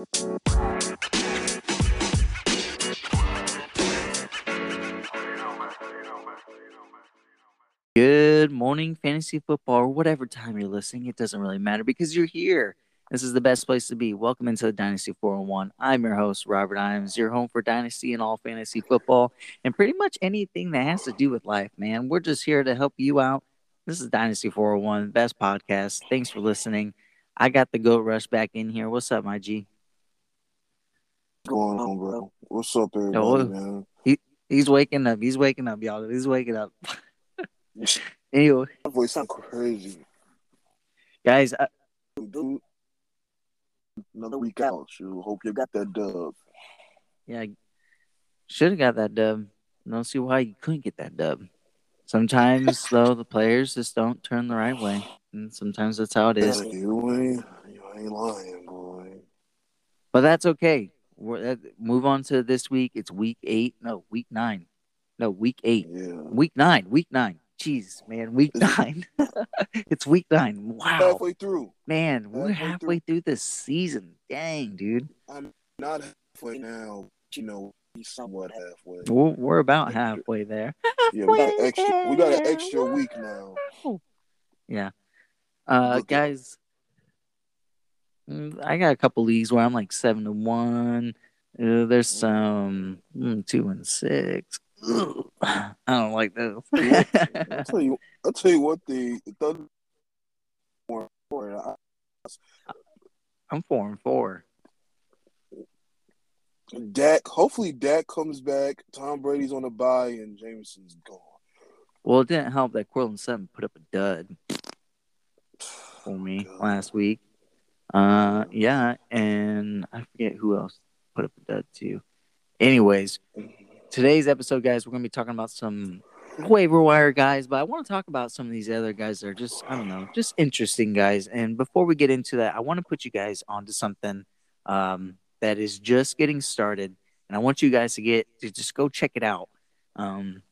Good morning, fantasy football, or whatever time you're listening. It doesn't really matter because you're here. This is the best place to be. Welcome into the Dynasty 411. I'm your host, Robert Imes, your home for Dynasty and all fantasy football and pretty much anything that has to do with life, man. We're just here to help you out. This is Dynasty 411, best podcast. Thanks for listening. I got the Goat Rush back in here. What's up, my G? Going on, bro? What's up, everybody, Yo, man? He, he's waking up. He's waking up, y'all. He's waking up. anyway, My voice sound crazy. guys, Dude, another week out. Shoot, hope you got that dub. Yeah, should have got that dub. I don't see why you couldn't get that dub. Sometimes though, the players just don't turn the right way, and sometimes that's how it is. Yeah, you ain't, you ain't lying, boy. But that's okay. We're, that, move on to this week. It's week eight. No, week nine. No, week eight. Yeah. Week nine. Week nine. Jeez, man, week nine. it's week nine. Wow, Halfway through. man, we're halfway halfway through this season. Dang, dude. I'm not halfway now. You know, somewhat halfway. We're, we're about halfway there. Yeah, we got an extra. We got an extra week now. Yeah. Uh, guys, I got a couple leagues where I'm like seven to one. Uh, there's some mm, two and six. Ugh, I don't like those. I'll tell you. I'll tell you what. The. I- I'm four and four. Dak. Hopefully, Dak comes back. Tom Brady's on the bye, and Jameson's gone. Well, it didn't help that Courtland Sutton put up a dud for me God. last week. Uh, yeah, and I forget who else put up a dud too. Anyways, today's episode, guys, we're gonna be talking about some waiver wire guys, but I want to talk about some of these other guys that are just I don't know, just interesting guys. And before we get into that, I want to put you guys onto something um, that is just getting started, and I want you guys to get to just go check it out. Um,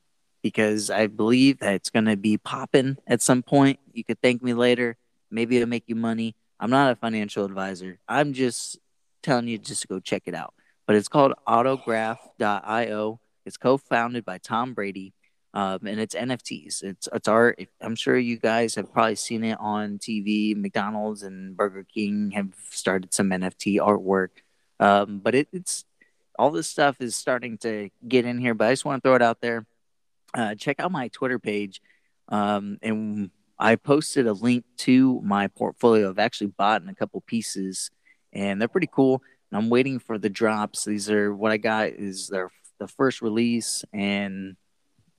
because I believe that it's gonna be popping at some point. You could thank me later. Maybe it'll make you money. I'm not a financial advisor. I'm just telling you just to go check it out. But it's called Autograph.io. It's co-founded by Tom Brady, um, and it's NFTs. It's it's art. I'm sure you guys have probably seen it on TV. McDonald's and Burger King have started some NFT artwork, um, but it, it's all this stuff is starting to get in here. But I just want to throw it out there. Uh, check out my Twitter page, um, and I posted a link to my portfolio. I've actually bought in a couple pieces, and they're pretty cool. And I'm waiting for the drops. These are what I got is their the first release, and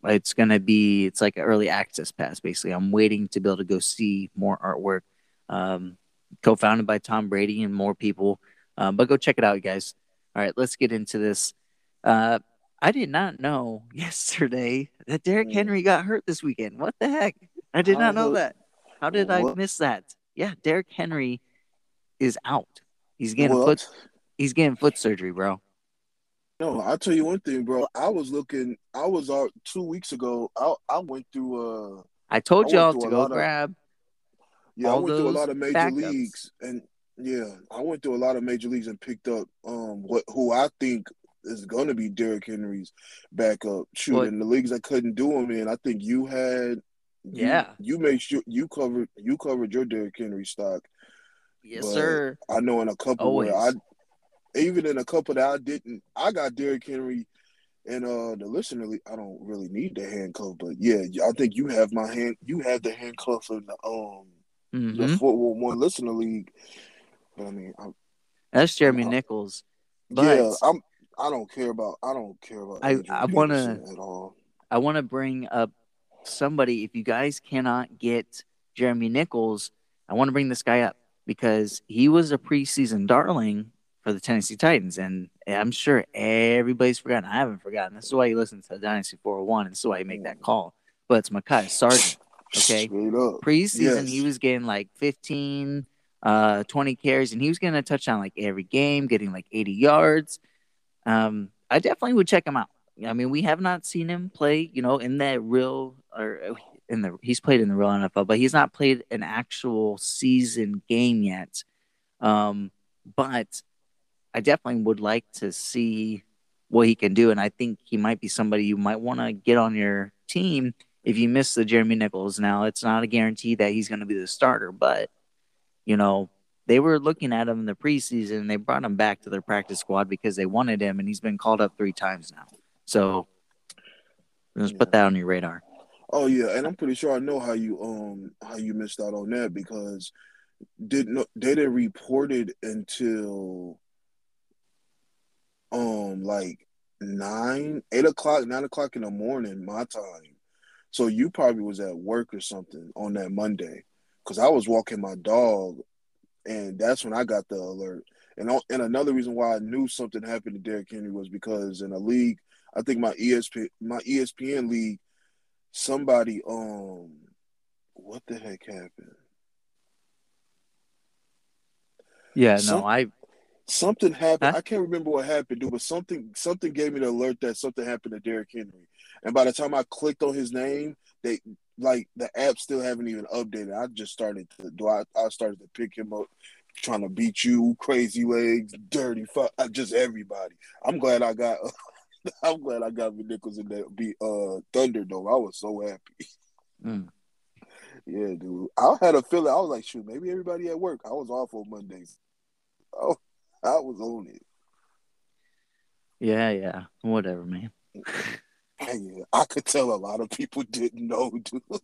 it's gonna be it's like an early access pass. Basically, I'm waiting to be able to go see more artwork. Um, co-founded by Tom Brady and more people, um, but go check it out, you guys. All right, let's get into this. Uh, I did not know yesterday that Derrick Mm. Henry got hurt this weekend. What the heck? I did not know that. How did I miss that? Yeah, Derrick Henry is out. He's getting foot. He's getting foot surgery, bro. No, I'll tell you one thing, bro. I was looking. I was out two weeks ago. I I went through. Uh, I told I y'all to go lot of- grab. yeah, I went through a lot of major backups. leagues, and yeah, I went through a lot of major leagues and picked up um what who I think is going to be Derrick Henry's backup. Shoot, What- in the leagues I couldn't do him in, I think you had. You- Yeah. you made sure you covered you covered your Derrick Henry stock. Yes, But- sir. I know in a couple where I even in a couple that I didn't, I got Derrick Henry and uh the listener. I don't really need the handcuff, but yeah, I think you have my hand. You have the handcuff in the um hmm the four one listener league. But I mean, I'm, That's Jeremy Uh, Nichols. But yeah, I'm. I don't care about. I don't care about. I- I at all. I want to bring up somebody. If you guys cannot get Jeremy McNichols, I want to bring this guy up because he was a preseason darling for the Tennessee Titans, and I'm sure everybody's forgotten. I haven't forgotten. This is why you listen to Dynasty 411, and this is why you make that call. But it's Mekhi Sargent. Okay. Up. Preseason, Yes. he was getting like 15, uh, 20 carries, and he was getting a touchdown like every game, getting like 80 yards. Um, I definitely would check him out. I mean, we have not seen him play, you know, in that real or in the he's played in the real NFL, but he's not played an actual season game yet. Um, but I definitely would like to see what he can do, and I think he might be somebody you might want to get on your team if you miss the Jeremy McNichols. Now, it's not a guarantee that he's going to be the starter, but you know they were looking at him in the preseason. And they brought him back to their practice squad because they wanted him, and he's been called up three times now. So just yeah. put that on your radar. Oh yeah, and I'm pretty sure I know how you um how you missed out on that because didn't they didn't report it until um like nine, eight o'clock, nine o'clock in the morning my time. So you probably was at work or something on that Monday, because I was walking my dog, and that's when I got the alert. And and another reason why I knew something happened to Derrick Henry was because in a league, I think my ESPN my ESPN league, somebody um, what the heck happened? Yeah, Some, no, I something happened. Huh? I can't remember what happened, dude, but something something gave me the alert that something happened to Derrick Henry. And by the time I clicked on his name, they like the app still haven't even updated. I just started to do. I, I started to pick him up, trying to beat you, crazy legs, dirty fuck, uh, just everybody. I'm glad I got. I'm glad I got Nichols in that be uh Thunderdome. I was so happy. Mm. Yeah, dude. I had a feeling. I was like, shoot, maybe everybody at work. I was off on Mondays. Oh, I was on it. Yeah, yeah. Whatever, man. yeah, I could tell a lot of people didn't know, dude. Well,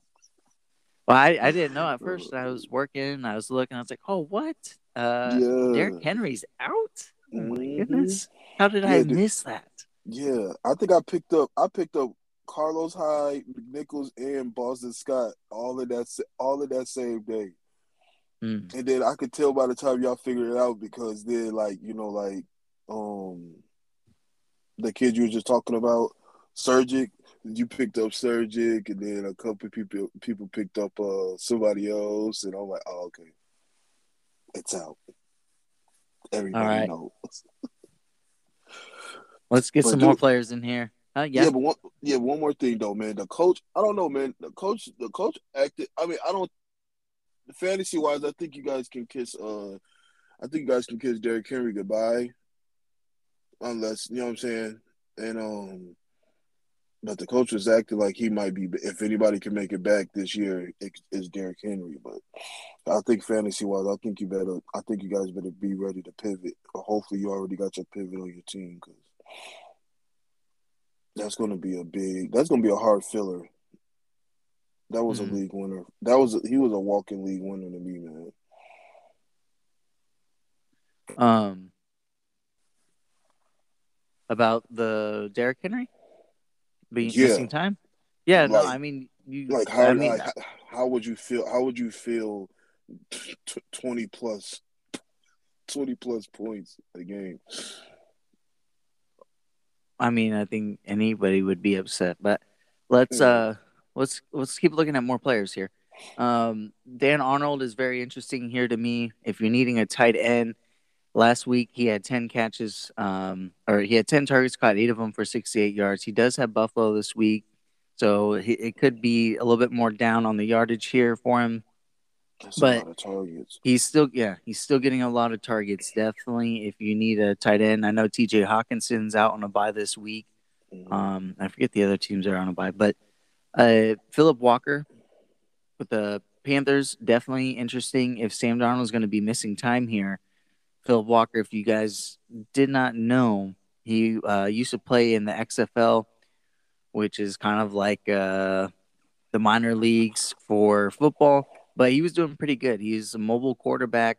I, I didn't know at first. I was working, I was looking, I was like, oh, what? Uh, yeah. Derrick Henry's out? Oh, my mm-hmm. goodness. How did yeah, I dude. miss that? Yeah, I think I picked up, I picked up Carlos Hyde, McNichols, and Boston Scott all of that, all of that same day. Mm. And then I could tell by the time y'all figured it out because then, like, you know, like, um, the kid you were just talking about, Sargent, you picked up Sargent, and then a couple people people picked up uh somebody else, and I'm like, oh, okay, it's out. Everybody knows. Let's get but some dude, more players in here. Uh, yeah. yeah, but one yeah, one more thing though, man. The coach, I don't know, man. The coach, the coach acted. I mean, I don't. Fantasy wise, I think you guys can kiss. Uh, I think you guys can kiss Derrick Henry goodbye, unless you know what I'm saying. And um, but the coach was acting like he might be. If anybody can make it back this year, it, it's Derrick Henry. But I think fantasy wise, I think you better. I think you guys better be ready to pivot. Or hopefully, you already got your pivot on your team because that's going to be a big. That's going to be a hard filler. That was mm-hmm. a league winner. That was a, he was a walking league winner to me, man. Um, about the Derrick Henry being yeah. missing time. Yeah, like, no, I mean, you like how I mean, like, how would you feel? How would you feel? T- twenty plus, twenty plus points a game. I mean, I think anybody would be upset, but let's uh let's let's keep looking at more players here. Um, Dan Arnold is very interesting here to me. If you're needing a tight end, last week he had 10 catches, um, or he had 10 targets, caught eight of them for 68 yards. He does have Buffalo this week, so he, it could be a little bit more down on the yardage here for him. That's but he's still, yeah, he's still getting a lot of targets. Definitely, if you need a tight end, I know T.J. Hockenson's out on a bye this week. Mm-hmm. Um, I forget the other teams are on a bye, but uh, Philip Walker with the Panthers definitely interesting. If Sam Darnold is going to be missing time here, Philip Walker, if you guys did not know, he uh, used to play in the XFL, which is kind of like uh, the minor leagues for football but he was doing pretty good. He's a mobile quarterback.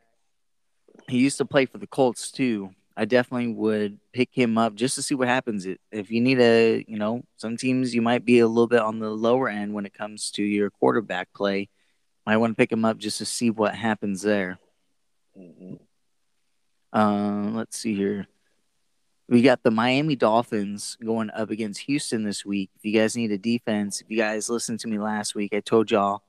He used to play for the Colts too. I definitely would pick him up just to see what happens. If you need a, you know, some teams you might be a little bit on the lower end when it comes to your quarterback play. Might want to pick him up just to see what happens there. Mm-hmm. Uh, let's see here. We got the Miami Dolphins going up against Houston this week. If you guys need a defense, if you guys listened to me last week, I told y'all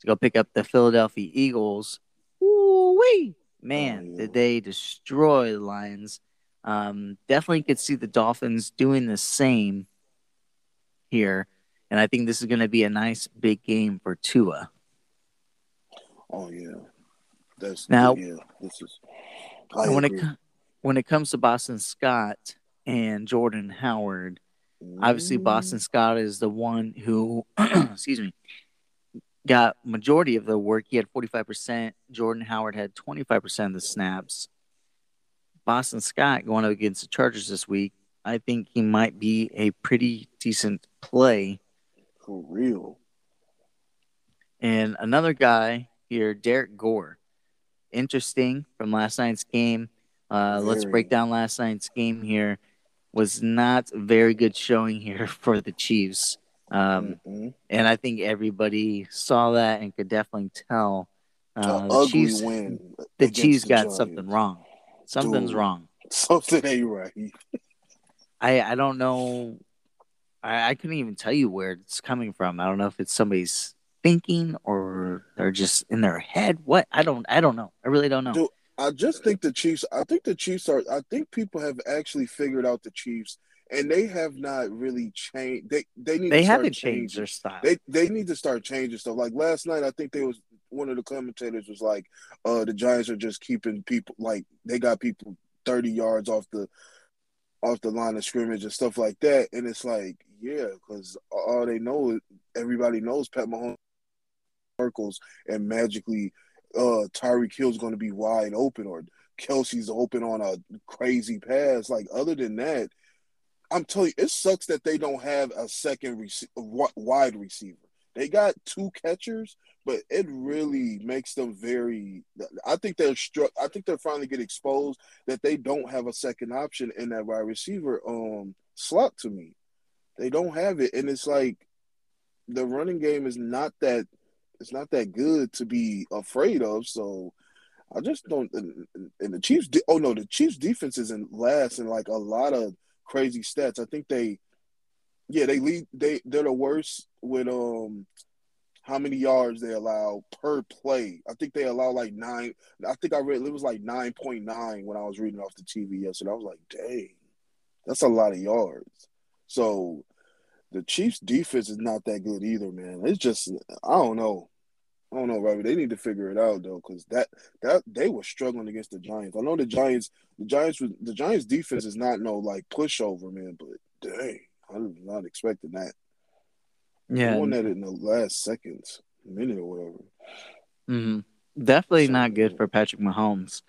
to go pick up the Philadelphia Eagles. Woo-wee! Man, oh, did they destroy the Lions. Um, definitely could see the Dolphins doing the same here. And I think this is going to be a nice big game for Tua. Oh, yeah. That's now, yeah, this is. I when agree. it when it comes to Boston Scott and Jordan Howard, obviously Boston Mm. Scott is the one who, excuse me, got majority of the work. He had 45%. Jordan Howard had 25% of the snaps. Boston Scott going up against the Chargers this week. I think he might be a pretty decent play. For real. And another guy here, Derrick Gore. Interesting from last night's game. Uh, let's break down last night's game here. Was not very good showing here for the Chiefs. Um, Mhm. and I think everybody saw that and could definitely tell uh, the Chiefs. win. The Chiefs the got Giants. something wrong. Something's Dude. wrong. Something ain't right. I I don't know. I, I couldn't even tell you where it's coming from. I don't know if it's somebody's thinking or they're just in their head. What I don't I don't know. I really don't know. Dude, I just think the Chiefs. I think the Chiefs are. I think people have actually figured out the Chiefs, and they have not really changed. They they need. they to start haven't changed their style. They they need to start changing stuff. Like last night, I think they was one of the commentators was like, "Uh, the Giants are just keeping people like they got people thirty yards off the off the line of scrimmage and stuff like that." And it's like, yeah, because all they know, everybody knows Pat Mahomes circles and magically, uh, Tyreek Hill's going to be wide open or Kelce's open on a crazy pass. Like other than that. I'm telling you, it sucks that they don't have a second rec- wide receiver. They got two catchers, but it really makes them very. I think they're struck. I think they're finally get exposed that they don't have a second option in that wide receiver um slot. To me, they don't have it, and it's like the running game is not that. It's not that good to be afraid of. So I just don't. And, and the Chiefs. De- oh no, the Chiefs defense is in last in like a lot of crazy stats. I think they, yeah, they lead. They they're the worst with um how many yards they allow per play. I think they allow like nine. I think I read it was like nine point nine when I was reading off the TV yesterday. I was like, dang, that's a lot of yards. So the Chiefs defense is not that good either, man. It's just I don't know. I don't know, Robbie. They need to figure it out though, because that that they were struggling against the Giants. I know the Giants, the Giants, was the Giants defense is not no like pushover, man. But dang, I was not expecting that. Yeah, won that in the last seconds, minute or whatever. mhm. definitely So- not good for Patrick Mahomes.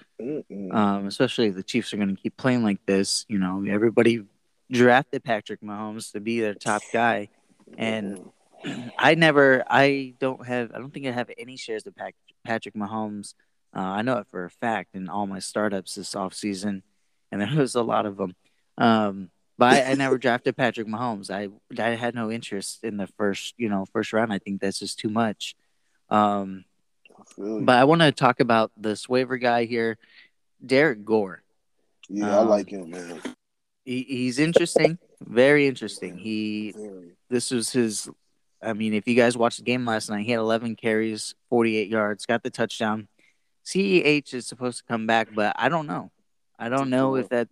Um, especially if the Chiefs are going to keep playing like this. You know, everybody drafted Patrick Mahomes to be their top guy, and Mm-mm. I never, I don't have, I don't think I have any shares of Pat, Patrick Mahomes. Uh, I know it for a fact in all my startups this offseason, and there was a lot of them. Um, but I, I never drafted Patrick Mahomes. I I had no interest in the first, you know, first round. I think that's just too much. Um, I but I want to talk about this waiver guy here, Derrick Gore. yeah, I um, like him, man. He, he's interesting, very interesting. He this was his I mean, if you guys watched the game last night, he had 11 carries, 48 yards, got the touchdown. CEH is supposed to come back, but I don't know. I don't know if that.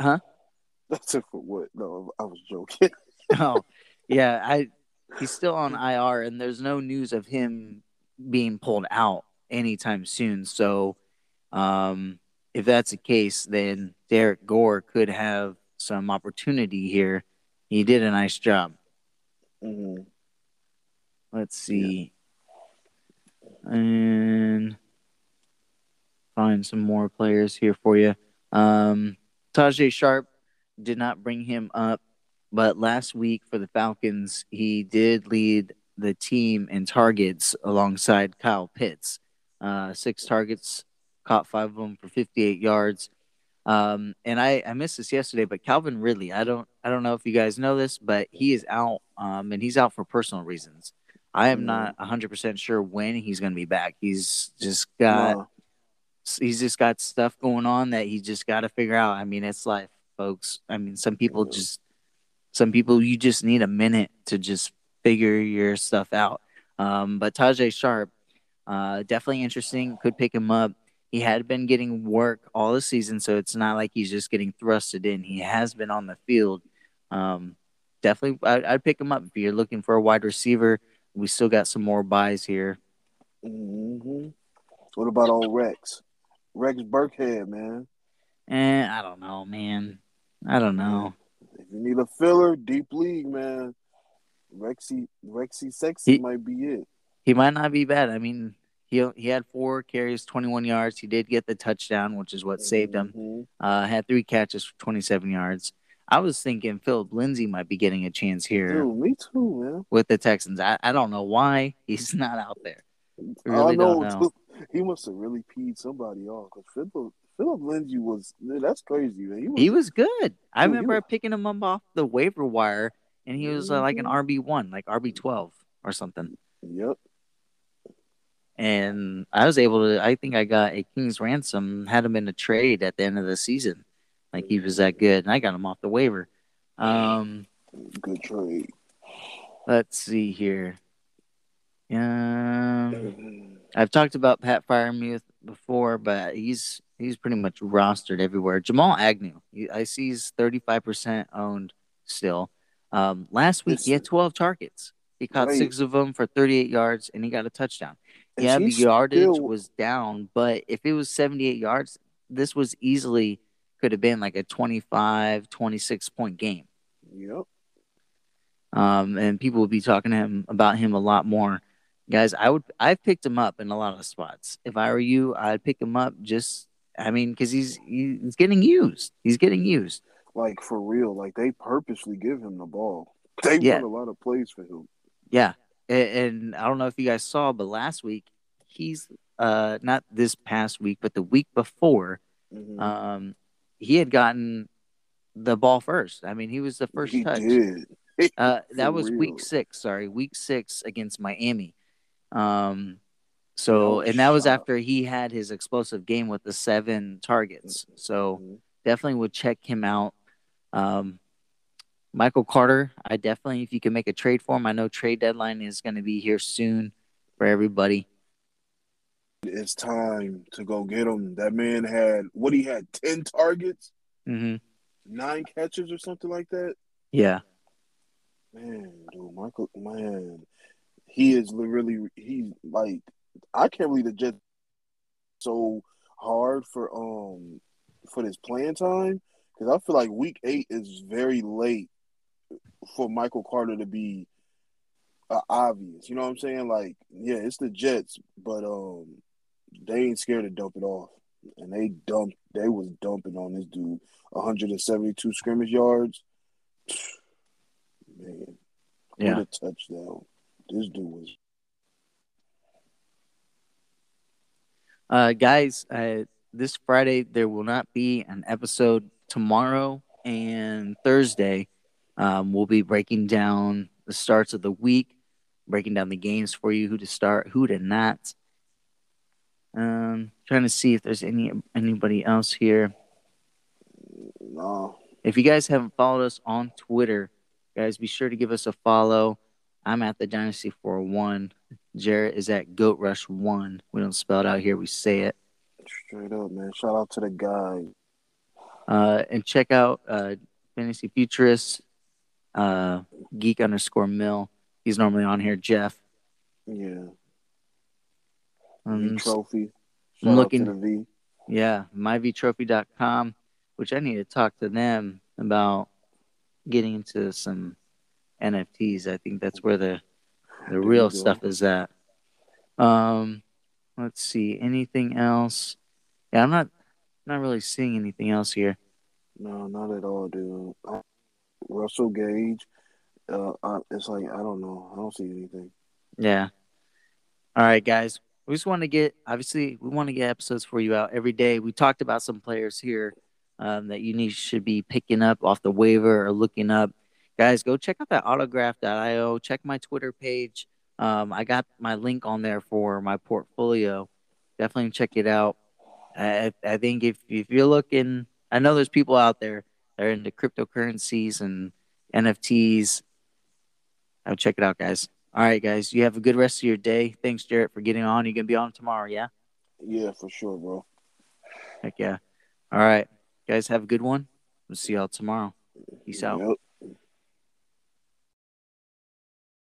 huh? That's it for what? No, I was joking. Oh, yeah. I he's still on IR, and there's no news of him being pulled out anytime soon. So, um, if that's the case, then Derrick Gore could have some opportunity here. He did a nice job. hmm Let's see. And find some more players here for you. Um, Tajae Sharpe did not bring him up, but last week for the Falcons, he did lead the team in targets alongside Kyle Pitts. Uh, six targets, caught five of them for 58 yards. Um, and I, I missed this yesterday, but Calvin Ridley, I don't I don't know if you guys know this, but he is out, um, and he's out for personal reasons. I am Mhm. not 100% sure when he's going to be back. He's just got he's just got stuff going on that he just got to figure out. I mean, it's life, folks. I mean, some people Yeah. just some people you just need a minute to just figure your stuff out. Um, but Tajae Sharpe, uh, definitely interesting. Could pick him up. He had been getting work all the season, so it's not like he's just getting thrusted in. He has been on the field. Um, definitely, I'd, I'd pick him up if you're looking for a wide receiver. We still got some more buys here. hmm What about old Rex? Rex Burkhead, man. And I don't know, man. I don't know. If you need a filler, deep league, man. Rexy, Rexy, sexy he, might be it. He might not be bad. I mean, he he had four carries, twenty one yards. He did get the touchdown, which is what saved him. Mm-hmm. Uh, had three catches for twenty seven yards. I was thinking Phillip Lindsay might be getting a chance here. Dude, me too, man. With the Texans, I, I don't know why he's not out there. I, really I know, know. He must have really peed somebody off because Philip Phillip Lindsay was that's crazy, man. He was, he was good. I remember was, picking him up off the waiver wire, and he was uh, like an mm-hmm. RB one, like RB twelve or something. Yep. And I was able to. I think I got a king's ransom. Had him in a trade at the end of the season. Like he was that good, and I got him off the waiver. Um, good trade. Let's see here. Yeah, I've talked about Pat Freiermuth before, but he's he's pretty much rostered everywhere. Jamal Agnew, I see he's thirty five percent owned still. Um, last week he had twelve targets. He caught right. six of them for thirty eight yards, and he got a touchdown. Yeah, the yardage still... was down, but if it was seventy eight yards, this was easily could have been like a 25, 26 point game. Yep. Um, and people would be talking to him about him a lot more. Guys, I would I've picked him up in a lot of spots. If I were you, I'd pick him up just I mean, because he's he's getting used. He's getting used. Like for real. Like they purposely give him the ball. They yeah. run a lot of plays for him. Yeah. And, and I don't know if you guys saw, but last week he's uh not this past week, but the week before, mm-hmm. um, he had gotten the ball first. I mean, he was the first he touch. Uh, that was real. week six. Sorry, week six against Miami. Um, so, and that was after he had his explosive game with the seven targets. So, mm-hmm. definitely would check him out. Um, Michael Carter, I definitely, if you can make a trade for him, I know trade deadline is going to be here soon for everybody. It's time to go get him. That man had what he had ten targets, mm-hmm. nine catches or something like that. Yeah, man, dude, Michael, man, he is really he's like I can't believe the Jets so hard for um for this playing time because I feel like week eight is very late for Michael Carter to be uh, obvious. You know what I'm saying? Like, yeah, it's the Jets, but um, they ain't scared to dump it off, and they dumped. They was dumping on this dude 172 scrimmage yards. Man, yeah, what a touchdown! This dude was. Uh, guys, uh, this Friday there will not be an episode. Tomorrow and Thursday, um, we'll be breaking down the starts of the week, breaking down the games for you, who to start, who to not. Um, trying to see if there's any anybody else here. No. If you guys haven't followed us on Twitter, guys, be sure to give us a follow. I'm at the Dynasty 411. Jarrett is at Goat Rush One. We don't spell it out here; we say it. Straight up, man. Shout out to the guy. Uh, and check out uh, Fantasy Futurist, uh, Geek underscore Mill. He's normally on here. Jeff. Yeah. Um, trophy. Shout I'm looking. Yeah, myvtrophy.com, which I need to talk to them about getting into some NFTs. I think that's where the the real stuff is at. Um, let's see. Anything else? Yeah, I'm not not really seeing anything else here. No, not at all, dude. Russell Gage. Uh, it's like I don't know. I don't see anything. Yeah. All right, guys we just want to get obviously we want to get episodes for you out every day. We talked about some players here um, that you need should be picking up off the waiver or looking up. Guys, go check out that autograph.io. Check my Twitter page. Um, I got my link on there for my portfolio. Definitely check it out. I, I think if if you're looking, I know there's people out there that are into cryptocurrencies and NFTs. I'll check it out, guys. All right, guys. You have a good rest of your day. Thanks, Jarrett, for getting on. You're gonna be on tomorrow, yeah? Yeah, for sure, bro. Heck yeah. All right, guys. Have a good one. We'll see y'all tomorrow. Peace out. Yep.